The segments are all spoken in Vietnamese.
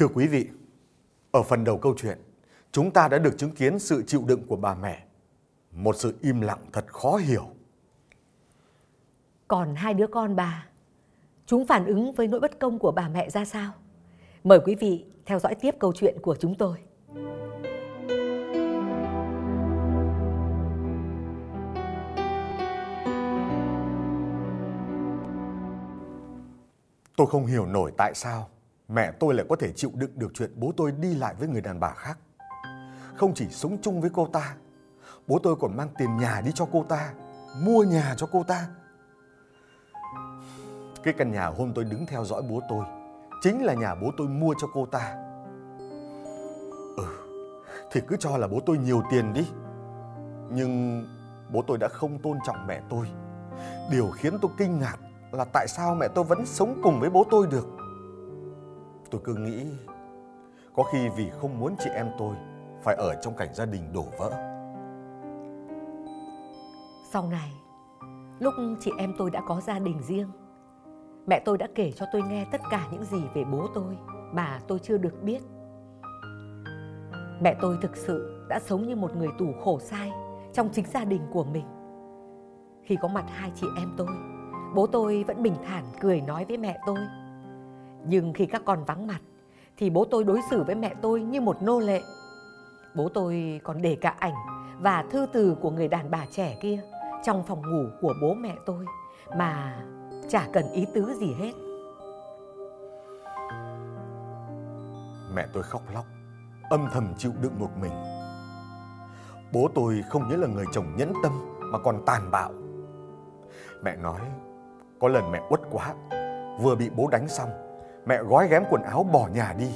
Thưa quý vị, ở phần đầu câu chuyện, chúng ta đã được chứng kiến sự chịu đựng của bà mẹ. Một sự im lặng thật khó hiểu. Còn hai đứa con bà, chúng phản ứng với nỗi bất công của bà mẹ ra sao? Mời quý vị theo dõi tiếp câu chuyện của chúng tôi. Tôi không hiểu nổi tại sao mẹ tôi lại có thể chịu đựng được chuyện bố tôi đi lại với người đàn bà khác. Không chỉ sống chung với cô ta, bố tôi còn mang tiền nhà đi cho cô ta, mua nhà cho cô ta. Cái căn nhà hôm tôi đứng theo dõi bố tôi chính là nhà bố tôi mua cho cô ta. Ừ, thì cứ cho là bố tôi nhiều tiền đi. Nhưng bố tôi đã không tôn trọng mẹ tôi. Điều khiến tôi kinh ngạc là tại sao mẹ tôi vẫn sống cùng với bố tôi được. Tôi cứ nghĩ có khi vì không muốn chị em tôi phải ở trong cảnh gia đình đổ vỡ. Sau này, lúc chị em tôi đã có gia đình riêng, mẹ tôi đã kể cho tôi nghe tất cả những gì về bố tôi mà tôi chưa được biết. Mẹ tôi thực sự đã sống như một người tù khổ sai trong chính gia đình của mình. Khi có mặt hai chị em tôi, bố tôi vẫn bình thản cười nói với mẹ tôi. Nhưng khi các con vắng mặt, thì bố tôi đối xử với mẹ tôi như một nô lệ. Bố tôi còn để cả ảnh và thư từ của người đàn bà trẻ kia trong phòng ngủ của bố mẹ tôi mà chả cần ý tứ gì hết. Mẹ tôi khóc lóc, âm thầm chịu đựng một mình. Bố tôi không những là người chồng nhẫn tâm mà còn tàn bạo. Mẹ nói có lần mẹ uất quá, vừa bị bố đánh xong, mẹ gói ghém quần áo bỏ nhà đi.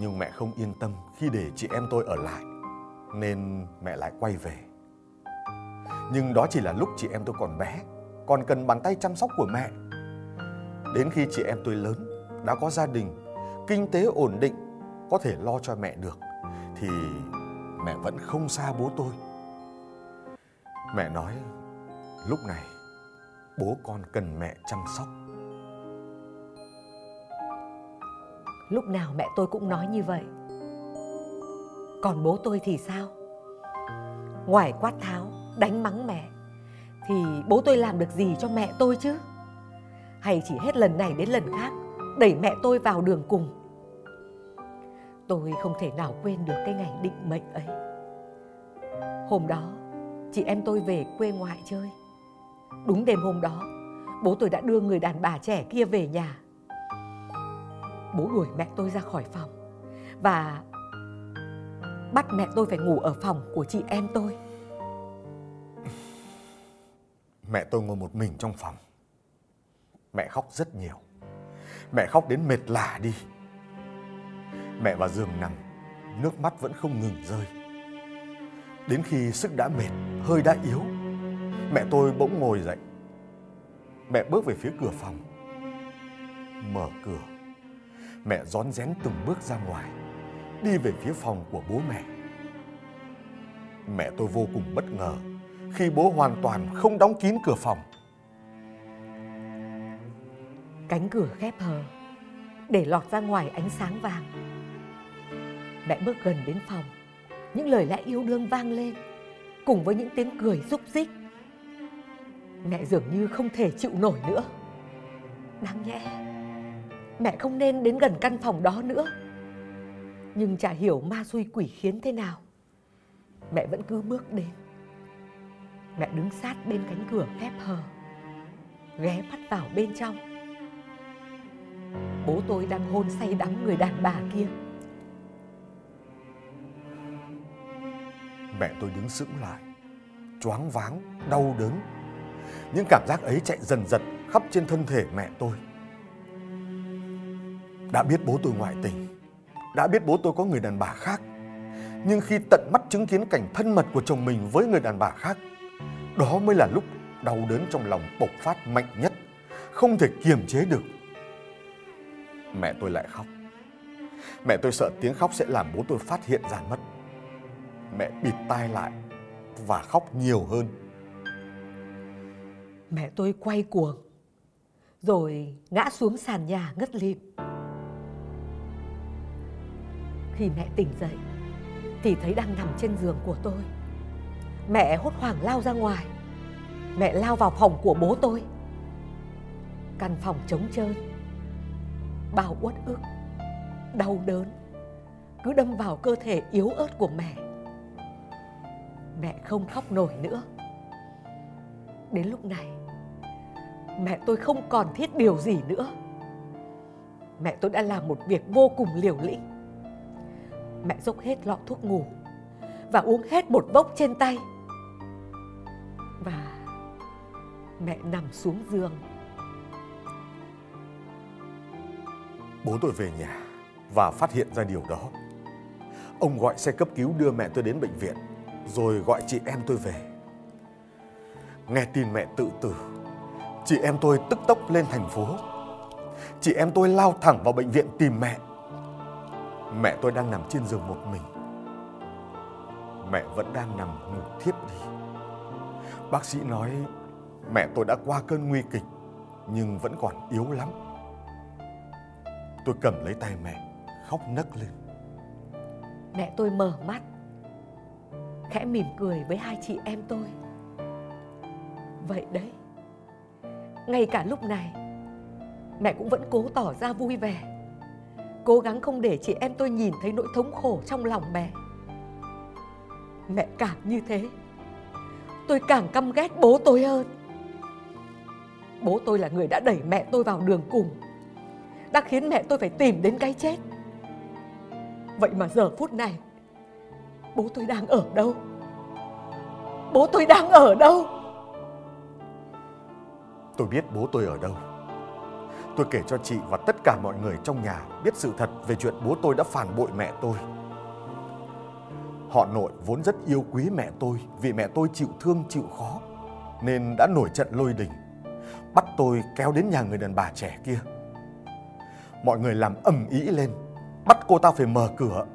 Nhưng mẹ không yên tâm khi để chị em tôi ở lại, nên mẹ lại quay về. Nhưng đó chỉ là lúc chị em tôi còn bé, còn cần bàn tay chăm sóc của mẹ. Đến khi chị em tôi lớn, đã có gia đình, kinh tế ổn định, có thể lo cho mẹ được, thì mẹ vẫn không xa bố tôi. Mẹ nói, lúc này bố con cần mẹ chăm sóc. Lúc nào mẹ tôi cũng nói như vậy. Còn bố tôi thì sao? Ngoài quát tháo, đánh mắng mẹ, thì bố tôi làm được gì cho mẹ tôi chứ? Hay chỉ hết lần này đến lần khác, đẩy mẹ tôi vào đường cùng? Tôi không thể nào quên được cái ngày định mệnh ấy. Hôm đó, chị em tôi về quê ngoại chơi. Đúng đêm hôm đó, bố tôi đã đưa người đàn bà trẻ kia về nhà. Bố đuổi mẹ tôi ra khỏi phòng và bắt mẹ tôi phải ngủ ở phòng của chị em tôi. Mẹ tôi ngồi một mình trong phòng. Mẹ khóc rất nhiều. Mẹ khóc đến mệt lả đi. Mẹ vào giường nằm, nước mắt vẫn không ngừng rơi. Đến khi sức đã mệt, hơi đã yếu, mẹ tôi bỗng ngồi dậy. Mẹ bước về phía cửa phòng. Mở cửa. Mẹ rón rén từng bước ra ngoài, đi về phía phòng của bố mẹ. Mẹ tôi vô cùng bất ngờ khi bố hoàn toàn không đóng kín cửa phòng. Cánh cửa khép hờ, để lọt ra ngoài ánh sáng vàng. Mẹ bước gần đến phòng, những lời lẽ yêu đương vang lên, cùng với những tiếng cười rúc rích. Mẹ dường như không thể chịu nổi nữa. Đáng nhẽ, mẹ không nên đến gần căn phòng đó nữa. Nhưng chả hiểu ma xui quỷ khiến thế nào. Mẹ vẫn cứ bước đến mẹ đứng sát bên cánh cửa khép hờ ghé mắt vào bên trong bố tôi đang hôn say đắm người đàn bà kia Mẹ tôi đứng sững lại, choáng váng, đau đớn. Những cảm giác ấy chạy dần dần khắp trên thân thể mẹ tôi. Đã biết bố tôi ngoại tình, đã biết bố tôi có người đàn bà khác. Nhưng khi tận mắt chứng kiến cảnh thân mật của chồng mình với người đàn bà khác, đó mới là lúc đau đớn trong lòng bộc phát mạnh nhất, không thể kiềm chế được. Mẹ tôi lại khóc. Mẹ tôi sợ tiếng khóc sẽ làm bố tôi phát hiện ra mất. Mẹ bịt tai lại và khóc nhiều hơn. mẹ tôi quay cuồng rồi ngã xuống sàn nhà ngất lịm khi mẹ tỉnh dậy thì thấy đang nằm trên giường của tôi. Mẹ hốt hoảng lao ra ngoài. Mẹ lao vào phòng của bố tôi. Căn phòng trống trơn. Bao uất ức, đau đớn cứ đâm vào cơ thể yếu ớt của mẹ. Mẹ không khóc nổi nữa. Đến lúc này, mẹ tôi không còn thiết điều gì nữa. Mẹ tôi đã làm một việc vô cùng liều lĩnh. Mẹ dốc hết lọ thuốc ngủ và uống hết một bốc trên tay. Và mẹ nằm xuống giường. Bố tôi về nhà và phát hiện ra điều đó. Ông gọi xe cấp cứu đưa mẹ tôi đến bệnh viện, rồi gọi chị em tôi về. Nghe tin mẹ tự tử, chị em tôi tức tốc lên thành phố. Chị em tôi lao thẳng vào bệnh viện tìm mẹ. Mẹ tôi đang nằm trên giường một mình. Mẹ vẫn đang nằm ngủ thiếp đi. Bác sĩ nói mẹ tôi đã qua cơn nguy kịch nhưng vẫn còn yếu lắm. Tôi cầm lấy tay mẹ, khóc nấc lên. Mẹ tôi mở mắt, khẽ mỉm cười với hai chị em tôi. Vậy đấy, ngay cả lúc này, mẹ cũng vẫn cố tỏ ra vui vẻ, cố gắng không để chị em tôi nhìn thấy nỗi thống khổ trong lòng mẹ. Mẹ càng như thế, tôi càng căm ghét bố tôi hơn. Bố tôi là người đã đẩy mẹ tôi vào đường cùng, đã khiến mẹ tôi phải tìm đến cái chết. Vậy mà giờ phút này Bố tôi đang ở đâu Bố tôi đang ở đâu Tôi biết bố tôi ở đâu Tôi kể cho chị và tất cả mọi người trong nhà biết sự thật về chuyện bố tôi đã phản bội mẹ tôi. Họ nội vốn rất yêu quý mẹ tôi vì mẹ tôi chịu thương chịu khó nên đã nổi trận lôi đình, bắt tôi kéo đến nhà người đàn bà trẻ kia. Mọi người làm ầm ĩ lên, bắt cô ta phải mở cửa.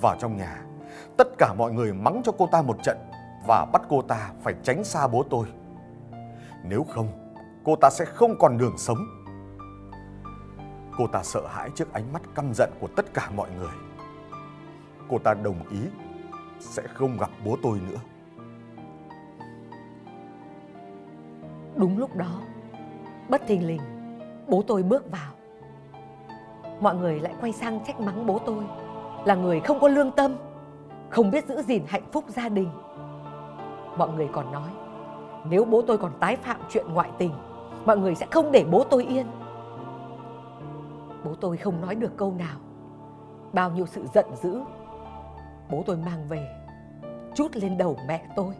Vào trong nhà, tất cả mọi người mắng cho cô ta một trận và bắt cô ta phải tránh xa bố tôi. Nếu không, cô ta sẽ không còn đường sống. Cô ta sợ hãi trước ánh mắt căm giận của tất cả mọi người. Cô ta đồng ý sẽ không gặp bố tôi nữa. Đúng lúc đó, bất thình lình, bố tôi bước vào. Mọi người lại quay sang trách mắng bố tôi là người không có lương tâm, không biết giữ gìn hạnh phúc gia đình. Mọi người còn nói, nếu bố tôi còn tái phạm chuyện ngoại tình, mọi người sẽ không để bố tôi yên. Bố tôi không nói được câu nào. Bao nhiêu sự giận dữ, bố tôi mang về, chút lên đầu mẹ tôi.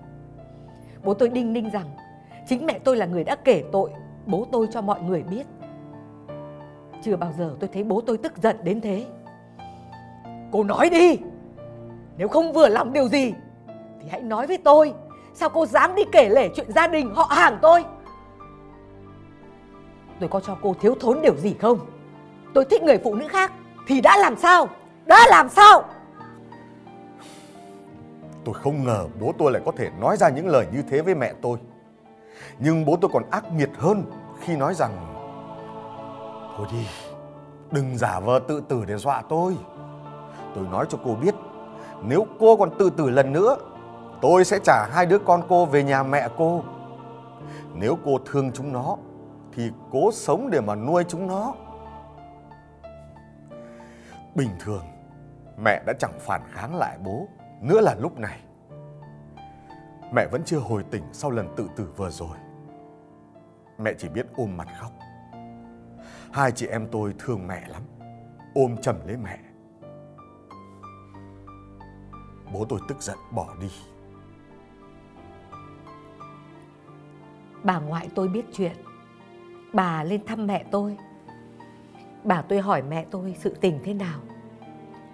Bố tôi đinh ninh rằng chính mẹ tôi là người đã kể tội bố tôi cho mọi người biết. Chưa bao giờ tôi thấy bố tôi tức giận đến thế. Cô nói đi, nếu không vừa lòng điều gì thì hãy nói với tôi. Sao cô dám đi kể lể chuyện gia đình họ hàng tôi? Tôi có cho cô thiếu thốn điều gì không? Tôi thích người phụ nữ khác thì đã làm sao? Đã làm sao? Tôi không ngờ bố tôi lại có thể nói ra những lời như thế với mẹ tôi. Nhưng bố tôi còn ác nghiệt hơn khi nói rằng Thôi đi, đừng giả vờ tự tử để dọa tôi. Tôi nói cho cô biết, nếu cô còn tự tử lần nữa, tôi sẽ trả hai đứa con cô về nhà mẹ cô. Nếu cô thương chúng nó, thì cố sống để mà nuôi chúng nó. Bình thường, mẹ đã chẳng phản kháng lại bố nữa là lúc này. Mẹ vẫn chưa hồi tỉnh sau lần tự tử vừa rồi. Mẹ chỉ biết ôm mặt khóc. Hai chị em tôi thương mẹ lắm, ôm chầm lấy mẹ. Bố tôi tức giận bỏ đi. Bà ngoại tôi biết chuyện. Bà lên thăm mẹ tôi. Bà tôi hỏi mẹ tôi sự tình thế nào.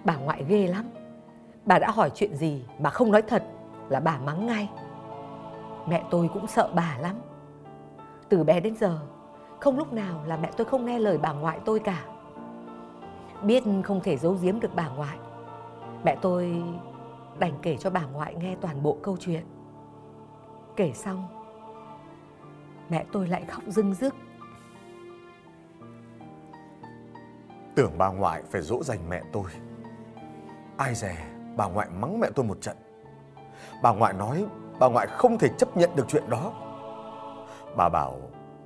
Bà ngoại ghê lắm. Bà đã hỏi chuyện gì mà không nói thật là bà mắng ngay. Mẹ tôi cũng sợ bà lắm. Từ bé đến giờ, không lúc nào là mẹ tôi không nghe lời bà ngoại tôi cả. Biết không thể giấu giếm được bà ngoại. Mẹ tôi đành kể cho bà ngoại nghe toàn bộ câu chuyện. Kể xong, mẹ tôi lại khóc rưng rức. Tưởng bà ngoại phải dỗ dành mẹ tôi, Ai dè bà ngoại mắng mẹ tôi một trận. Bà ngoại nói bà ngoại không thể chấp nhận được chuyện đó. Bà bảo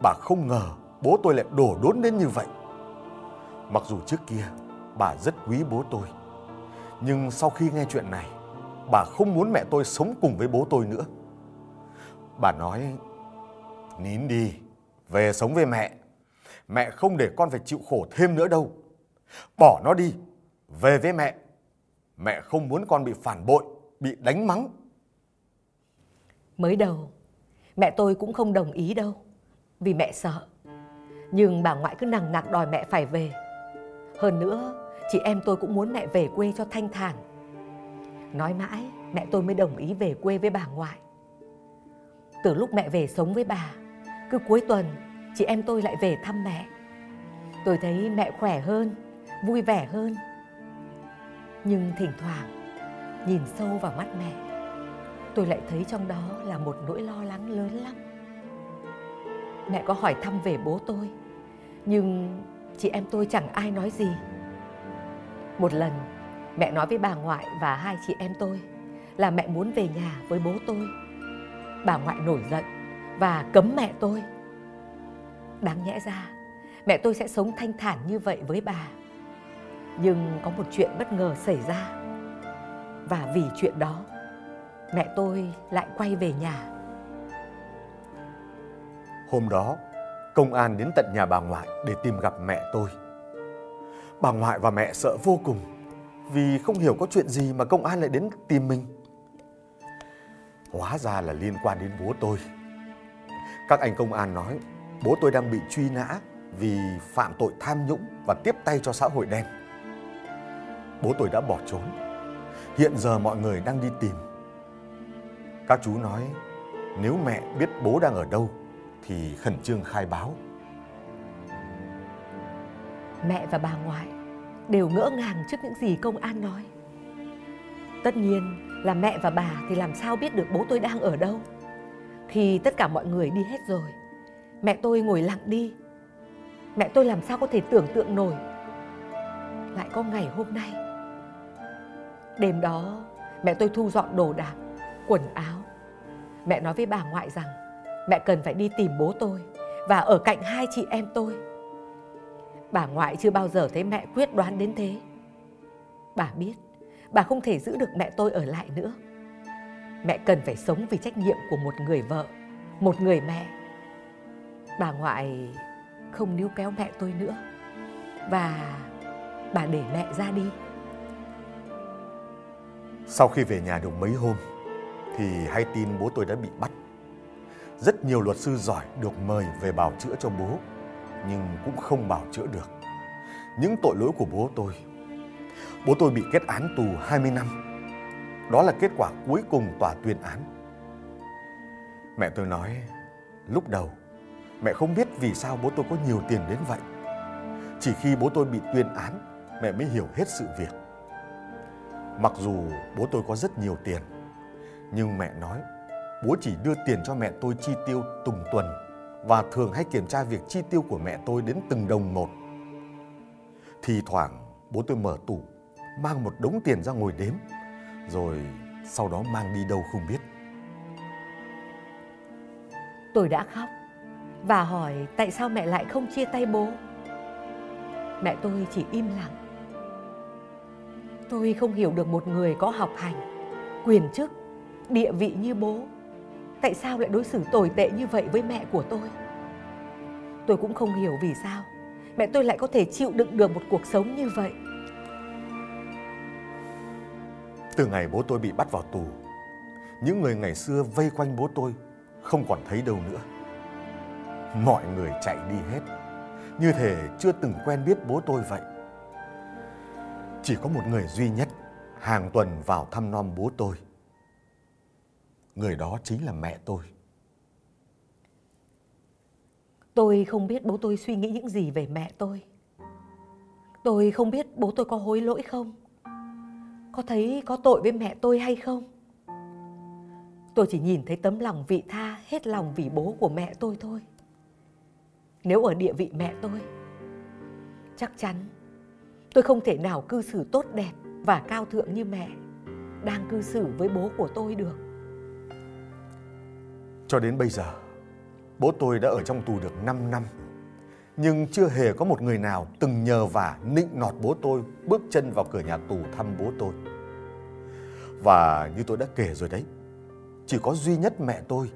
bà không ngờ bố tôi lại đổ đốn đến như vậy. Mặc dù trước kia bà rất quý bố tôi, nhưng sau khi nghe chuyện này, bà không muốn mẹ tôi sống cùng với bố tôi nữa. Bà nói, nín đi, về sống với mẹ. Mẹ không để con phải chịu khổ thêm nữa đâu. Bỏ nó đi, về với mẹ. Mẹ không muốn con bị phản bội, bị đánh mắng. Mới đầu, mẹ tôi cũng không đồng ý đâu, vì mẹ sợ. Nhưng bà ngoại cứ nằng nặc đòi mẹ phải về. Hơn nữa, chị em tôi cũng muốn mẹ về quê cho thanh thản. Nói mãi, mẹ tôi mới đồng ý về quê với bà ngoại. Từ lúc mẹ về sống với bà, cứ cuối tuần chị em tôi lại về thăm mẹ. Tôi thấy mẹ khỏe hơn, vui vẻ hơn. Nhưng thỉnh thoảng nhìn sâu vào mắt mẹ, tôi lại thấy trong đó là một nỗi lo lắng lớn lắm. Mẹ có hỏi thăm về bố tôi, nhưng chị em tôi chẳng ai nói gì. Một lần, mẹ nói với bà ngoại và hai chị em tôi là mẹ muốn về nhà với bố tôi. Bà ngoại nổi giận và cấm mẹ tôi. Đáng nhẽ ra, mẹ tôi sẽ sống thanh thản như vậy với bà. Nhưng có một chuyện bất ngờ xảy ra. Và vì chuyện đó, mẹ tôi lại quay về nhà. Hôm đó, công an đến tận nhà bà ngoại để tìm gặp mẹ tôi. Bà ngoại và mẹ sợ vô cùng vì không hiểu có chuyện gì mà công an lại đến tìm mình. Hóa ra là liên quan đến bố tôi. Các anh công an nói bố tôi đang bị truy nã vì phạm tội tham nhũng và tiếp tay cho xã hội đen. Bố tôi đã bỏ trốn. Hiện giờ mọi người đang đi tìm. Các chú nói nếu mẹ biết bố đang ở đâu thì khẩn trương khai báo. Mẹ và bà ngoại đều ngỡ ngàng trước những gì công an nói. Tất nhiên là mẹ và bà thì làm sao biết được bố tôi đang ở đâu. thì tất cả mọi người đi hết rồi, mẹ tôi ngồi lặng đi. Mẹ tôi làm sao có thể tưởng tượng nổi lại có ngày hôm nay. Đêm đó, mẹ tôi thu dọn đồ đạc, quần áo. Mẹ nói với bà ngoại rằng mẹ cần phải đi tìm bố tôi và ở cạnh hai chị em tôi. Bà ngoại chưa bao giờ thấy mẹ quyết đoán đến thế. Bà biết bà không thể giữ được mẹ tôi ở lại nữa. Mẹ cần phải sống vì trách nhiệm của một người vợ, một người mẹ. Bà ngoại không níu kéo mẹ tôi nữa và bà để mẹ ra đi. Sau khi về nhà được mấy hôm, thì hay tin bố tôi đã bị bắt. Rất nhiều luật sư giỏi được mời về bào chữa cho bố, nhưng cũng không bào chữa được. Những tội lỗi của bố tôi. Bố tôi bị kết án tù 20 năm. Đó là kết quả cuối cùng tòa tuyên án. Mẹ tôi nói, lúc đầu, mẹ không biết vì sao bố tôi có nhiều tiền đến vậy. Chỉ khi bố tôi bị tuyên án, mẹ mới hiểu hết sự việc. Mặc dù bố tôi có rất nhiều tiền, nhưng mẹ nói bố chỉ đưa tiền cho mẹ tôi chi tiêu tùng tuần và thường hay kiểm tra việc chi tiêu của mẹ tôi đến từng đồng một. Thì thoảng bố tôi mở tủ, mang một đống tiền ra ngồi đếm, rồi sau đó mang đi đâu không biết. Tôi đã khóc và hỏi tại sao mẹ lại không chia tay bố. Mẹ tôi chỉ im lặng. Tôi không hiểu được một người có học hành, quyền chức, địa vị như bố tại sao lại đối xử tồi tệ như vậy với mẹ của tôi. Tôi cũng không hiểu vì sao mẹ tôi lại có thể chịu đựng được một cuộc sống như vậy. Từ ngày bố tôi bị bắt vào tù, những người ngày xưa vây quanh bố tôi không còn thấy đâu nữa. Mọi người chạy đi hết, như thể chưa từng quen biết bố tôi vậy. Chỉ có một người duy nhất hàng tuần vào thăm non bố tôi. Người đó chính là mẹ tôi. Tôi không biết bố tôi suy nghĩ những gì về mẹ tôi. Tôi không biết bố tôi có hối lỗi không. Có thấy có tội với mẹ tôi hay không. Tôi chỉ nhìn thấy tấm lòng vị tha hết lòng vì bố của mẹ tôi thôi. Nếu ở địa vị mẹ tôi, chắc chắn tôi không thể nào cư xử tốt đẹp và cao thượng như mẹ đang cư xử với bố của tôi được. Cho đến bây giờ, bố tôi đã ở trong tù được 5 năm. Nhưng chưa hề có một người nào từng nhờ vả nịnh nọt bố tôi bước chân vào cửa nhà tù thăm bố tôi. Và như tôi đã kể rồi đấy, chỉ có duy nhất mẹ tôi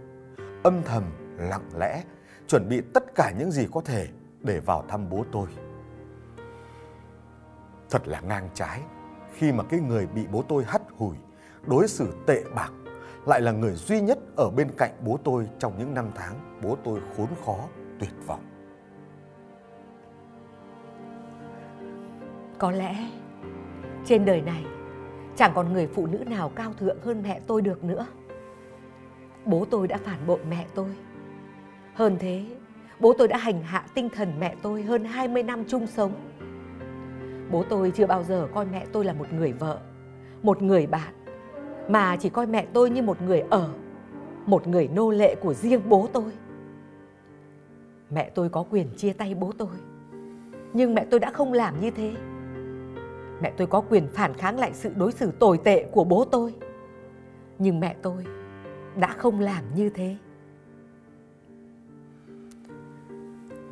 âm thầm, lặng lẽ chuẩn bị tất cả những gì có thể để vào thăm bố tôi. Thật là ngang trái khi mà cái người bị bố tôi hắt hủi, đối xử tệ bạc lại là người duy nhất ở bên cạnh bố tôi trong những năm tháng bố tôi khốn khó, tuyệt vọng. Có lẽ trên đời này chẳng còn người phụ nữ nào cao thượng hơn mẹ tôi được nữa. Bố tôi đã phản bội mẹ tôi. Hơn thế, bố tôi đã hành hạ tinh thần mẹ tôi hơn 20 năm chung sống. Bố tôi chưa bao giờ coi mẹ tôi là một người vợ, một người bạn, mà chỉ coi mẹ tôi như một người ở, một người nô lệ của riêng bố tôi. Mẹ tôi có quyền chia tay bố tôi, nhưng mẹ tôi đã không làm như thế. Mẹ tôi có quyền phản kháng lại sự đối xử tồi tệ của bố tôi. Nhưng mẹ tôi đã không làm như thế.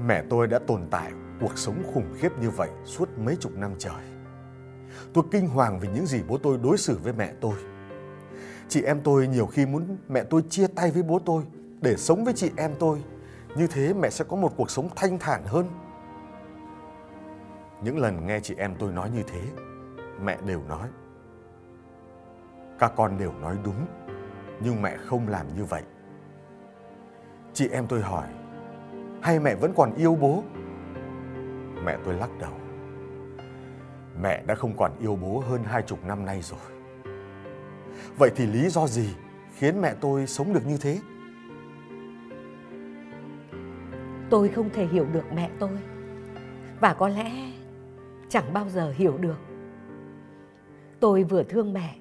Mẹ tôi đã tồn tại cuộc sống khủng khiếp như vậy suốt mấy chục năm trời. Tôi kinh hoàng vì những gì bố tôi đối xử với mẹ tôi. Chị em tôi nhiều khi muốn mẹ tôi chia tay với bố tôi để sống với chị em tôi. Như thế mẹ sẽ có một cuộc sống thanh thản hơn. Những lần nghe chị em tôi nói như thế, mẹ đều nói. Các con đều nói đúng, nhưng mẹ không làm như vậy. Chị em tôi hỏi, hay mẹ vẫn còn yêu bố? Mẹ tôi lắc đầu. Mẹ đã không còn yêu bố hơn hai chục năm nay rồi. Vậy thì lý do gì khiến mẹ tôi sống được như thế? Tôi không thể hiểu được mẹ tôi. Và có lẽ chẳng bao giờ hiểu được. Tôi vừa thương mẹ,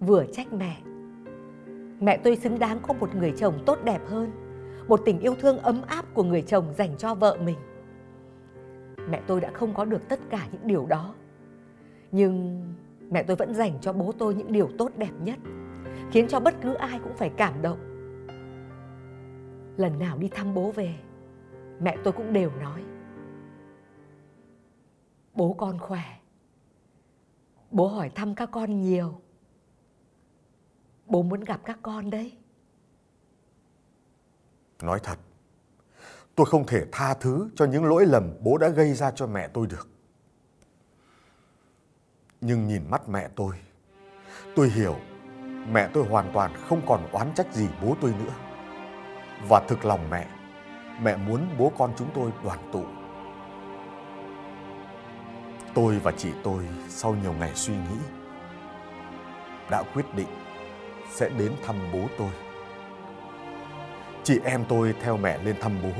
vừa trách mẹ. Mẹ tôi xứng đáng có một người chồng tốt đẹp hơn, một tình yêu thương ấm áp của người chồng dành cho vợ mình. Mẹ tôi đã không có được tất cả những điều đó. Nhưng mẹ tôi vẫn dành cho bố tôi những điều tốt đẹp nhất, khiến cho bất cứ ai cũng phải cảm động. Lần nào đi thăm bố về, mẹ tôi cũng đều nói: Bố con khỏe. Bố hỏi thăm các con nhiều. Bố muốn gặp các con đấy. Nói thật, tôi không thể tha thứ cho những lỗi lầm bố đã gây ra cho mẹ tôi được. Nhưng nhìn mắt mẹ tôi, tôi hiểu mẹ tôi hoàn toàn không còn oán trách gì bố tôi nữa. Và thực lòng mẹ, mẹ muốn bố con chúng tôi đoàn tụ. Tôi và chị tôi sau nhiều ngày suy nghĩ đã quyết định sẽ đến thăm bố tôi. Chị em tôi theo mẹ lên thăm bố.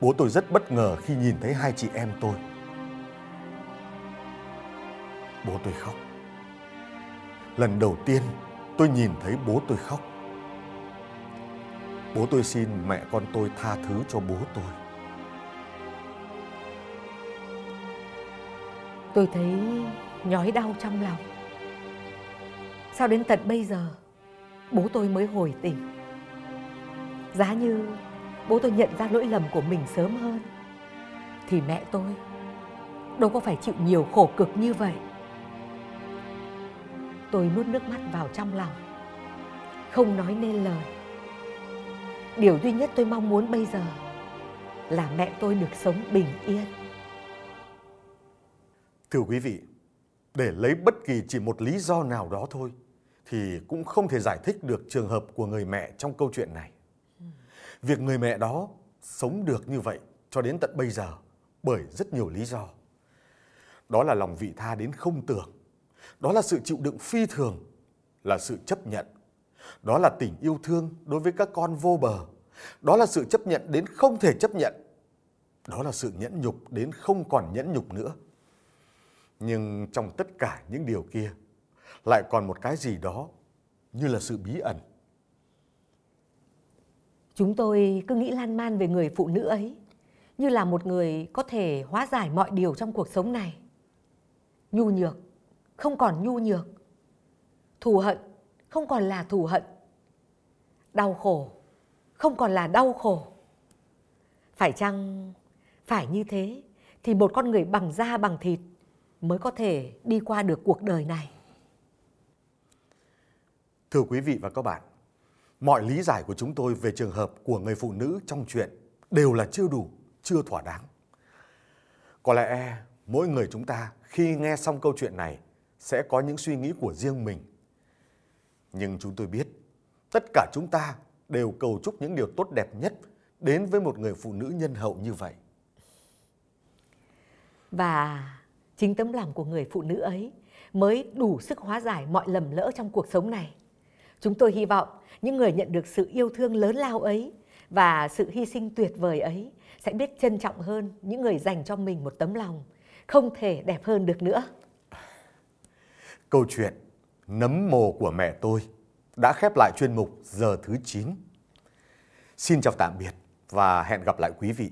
Bố tôi rất bất ngờ khi nhìn thấy hai chị em tôi. Bố tôi khóc. Lần đầu tiên tôi nhìn thấy bố tôi khóc. Bố tôi xin mẹ con tôi tha thứ cho bố tôi. Tôi thấy nhói đau trong lòng. Sao đến tận bây giờ bố tôi mới hồi tỉnh? Giá như bố tôi nhận ra lỗi lầm của mình sớm hơn thì mẹ tôi đâu có phải chịu nhiều khổ cực như vậy. Tôi nuốt nước mắt vào trong lòng, không nói nên lời. Điều duy nhất tôi mong muốn bây giờ là mẹ tôi được sống bình yên. Thưa quý vị, để lấy bất kỳ chỉ một lý do nào đó thôi thì cũng không thể giải thích được trường hợp của người mẹ trong câu chuyện này. Việc người mẹ đó sống được như vậy cho đến tận bây giờ bởi rất nhiều lý do. Đó là lòng vị tha đến không tưởng, đó là sự chịu đựng phi thường, là sự chấp nhận, đó là tình yêu thương đối với các con vô bờ, đó là sự chấp nhận đến không thể chấp nhận, đó là sự nhẫn nhục đến không còn nhẫn nhục nữa. Nhưng trong tất cả những điều kia lại còn một cái gì đó như là sự bí ẩn. Chúng tôi cứ nghĩ lan man về người phụ nữ ấy như là một người có thể hóa giải mọi điều trong cuộc sống này. Nhu nhược, không còn nhu nhược. Thù hận không còn là thù hận. Đau khổ không còn là đau khổ. Phải chăng phải như thế thì một con người bằng da bằng thịt mới có thể đi qua được cuộc đời này? Thưa quý vị và các bạn, mọi lý giải của chúng tôi về trường hợp của người phụ nữ trong chuyện đều là chưa đủ, chưa thỏa đáng. Có lẽ mỗi người chúng ta khi nghe xong câu chuyện này sẽ có những suy nghĩ của riêng mình. Nhưng chúng tôi biết, tất cả chúng ta đều cầu chúc những điều tốt đẹp nhất đến với một người phụ nữ nhân hậu như vậy. Và chính tấm lòng của người phụ nữ ấy mới đủ sức hóa giải mọi lầm lỡ trong cuộc sống này. Chúng tôi hy vọng những người nhận được sự yêu thương lớn lao ấy và sự hy sinh tuyệt vời ấy sẽ biết trân trọng hơn những người dành cho mình một tấm lòng không thể đẹp hơn được nữa. Câu chuyện Nấm mồ của mẹ tôi đã khép lại chuyên mục giờ thứ 9. Xin chào tạm biệt và hẹn gặp lại quý vị